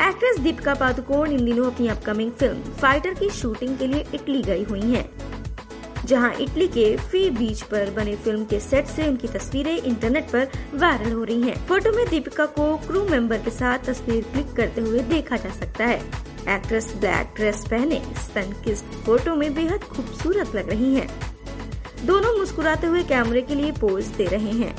Actress Deepika Padukone इन दिनों अपनी अपकमिंग फ़िल्म फाइटर की शूटिंग के लिए इटली गई हुई हैं, जहाँ इटली के फ़ी बीच पर बने फ़िल्म के सेट से उनकी तस्वीरें इंटरनेट पर वायरल हो रही हैं। फ़ोटो में दीपिका को क्रू मेंबर के साथ तस्वीर क्लिक करते हुए देखा जा सकता है एक्ट्रेस ब्लैक ड्रेस पहने स्तन किस फ़ोटो में बेहद खूबसूरत लग रही हैं। दोनों मुस्कुराते हुए कैमरे के लिए पोज दे रहे हैं